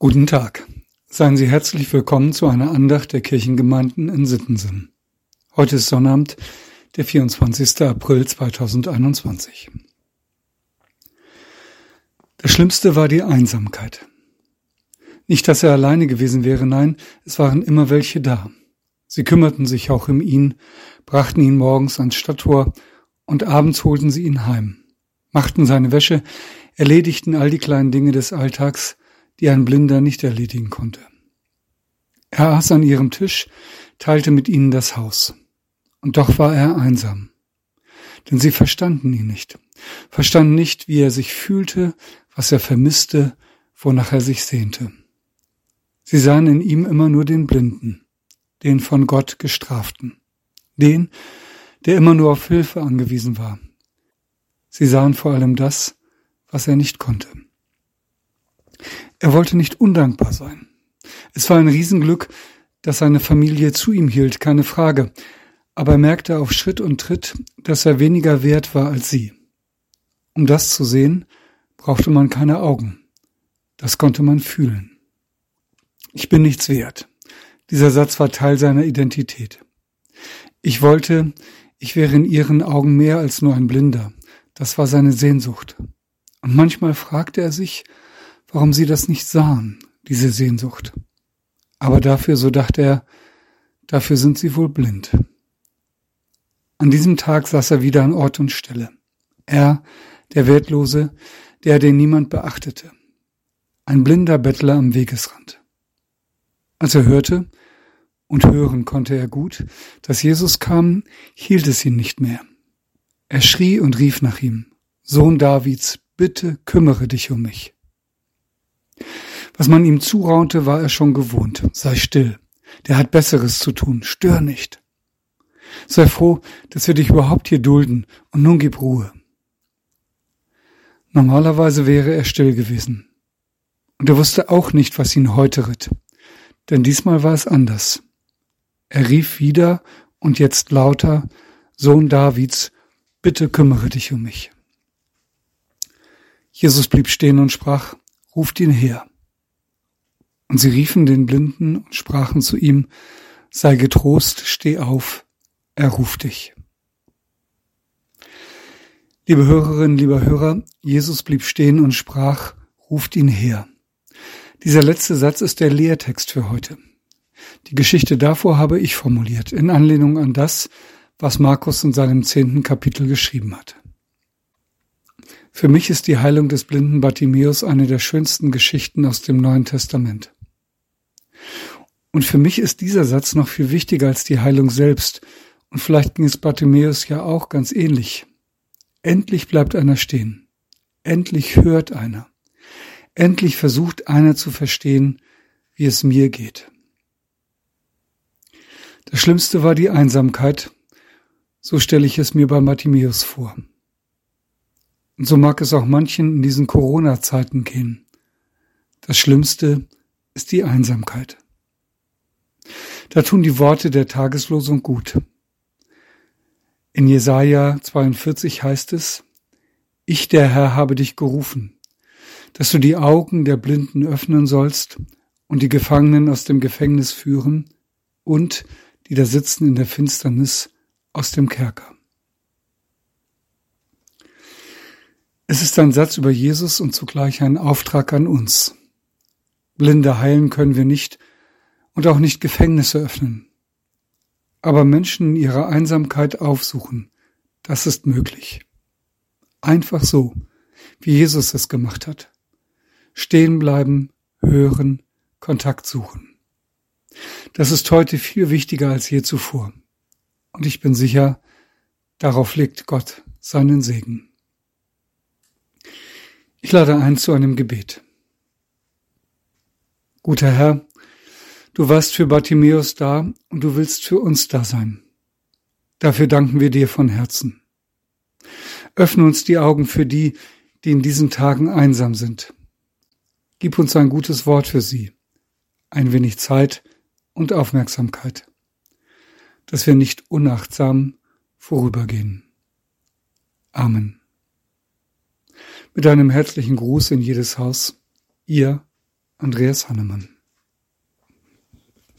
Guten Tag. Seien Sie herzlich willkommen zu einer Andacht der Kirchengemeinden in Sittensen. Heute ist Sonnabend, der 24. April 2021. Das Schlimmste war die Einsamkeit. Nicht, dass er alleine gewesen wäre, nein, es waren immer welche da. Sie kümmerten sich auch um ihn, brachten ihn morgens ans Stadttor und abends holten sie ihn heim, machten seine Wäsche, erledigten all die kleinen Dinge des Alltags, die ein Blinder nicht erledigen konnte. Er aß an ihrem Tisch, teilte mit ihnen das Haus. Und doch war er einsam. Denn sie verstanden ihn nicht, verstanden nicht, wie er sich fühlte, was er vermisste, wonach er sich sehnte. Sie sahen in ihm immer nur den Blinden, den von Gott gestraften, den, der immer nur auf Hilfe angewiesen war. Sie sahen vor allem das, was er nicht konnte. Er wollte nicht undankbar sein. Es war ein Riesenglück, dass seine Familie zu ihm hielt, keine Frage, aber er merkte auf Schritt und Tritt, dass er weniger wert war als sie. Um das zu sehen, brauchte man keine Augen. Das konnte man fühlen. Ich bin nichts wert. Dieser Satz war Teil seiner Identität. Ich wollte, ich wäre in ihren Augen mehr als nur ein Blinder. Das war seine Sehnsucht. Und manchmal fragte er sich, warum sie das nicht sahen, diese Sehnsucht. Aber dafür, so dachte er, dafür sind sie wohl blind. An diesem Tag saß er wieder an Ort und Stelle. Er, der Wertlose, der den niemand beachtete. Ein blinder Bettler am Wegesrand. Als er hörte, und hören konnte er gut, dass Jesus kam, hielt es ihn nicht mehr. Er schrie und rief nach ihm, Sohn Davids, bitte kümmere dich um mich. Was man ihm zuraunte, war er schon gewohnt. Sei still. Der hat Besseres zu tun. Stör nicht. Sei froh, dass wir dich überhaupt hier dulden und nun gib Ruhe. Normalerweise wäre er still gewesen. Und er wusste auch nicht, was ihn heute ritt. Denn diesmal war es anders. Er rief wieder und jetzt lauter, Sohn Davids, bitte kümmere dich um mich. Jesus blieb stehen und sprach, ruft ihn her. Und sie riefen den Blinden und sprachen zu ihm, sei getrost, steh auf, er ruft dich. Liebe Hörerinnen, lieber Hörer, Jesus blieb stehen und sprach, ruft ihn her. Dieser letzte Satz ist der Lehrtext für heute. Die Geschichte davor habe ich formuliert, in Anlehnung an das, was Markus in seinem zehnten Kapitel geschrieben hat. Für mich ist die Heilung des blinden Bartimäus eine der schönsten Geschichten aus dem Neuen Testament. Und für mich ist dieser Satz noch viel wichtiger als die Heilung selbst. Und vielleicht ging es Bartimäus ja auch ganz ähnlich. Endlich bleibt einer stehen. Endlich hört einer. Endlich versucht einer zu verstehen, wie es mir geht. Das Schlimmste war die Einsamkeit. So stelle ich es mir bei Bartimäus vor. Und so mag es auch manchen in diesen Corona-Zeiten gehen. Das Schlimmste ist die Einsamkeit. Da tun die Worte der Tageslosung gut. In Jesaja 42 heißt es, Ich, der Herr, habe dich gerufen, dass du die Augen der Blinden öffnen sollst und die Gefangenen aus dem Gefängnis führen und die da sitzen in der Finsternis aus dem Kerker. Es ist ein Satz über Jesus und zugleich ein Auftrag an uns. Blinde heilen können wir nicht und auch nicht Gefängnisse öffnen. Aber Menschen in ihrer Einsamkeit aufsuchen, das ist möglich. Einfach so, wie Jesus es gemacht hat. Stehen bleiben, hören, Kontakt suchen. Das ist heute viel wichtiger als je zuvor. Und ich bin sicher, darauf legt Gott seinen Segen. Ich lade ein zu einem Gebet. Guter Herr, du warst für Bartimäus da und du willst für uns da sein. Dafür danken wir dir von Herzen. Öffne uns die Augen für die, die in diesen Tagen einsam sind. Gib uns ein gutes Wort für sie, ein wenig Zeit und Aufmerksamkeit, dass wir nicht unachtsam vorübergehen. Amen. Mit einem herzlichen Gruß in jedes Haus, ihr Andreas Hannemann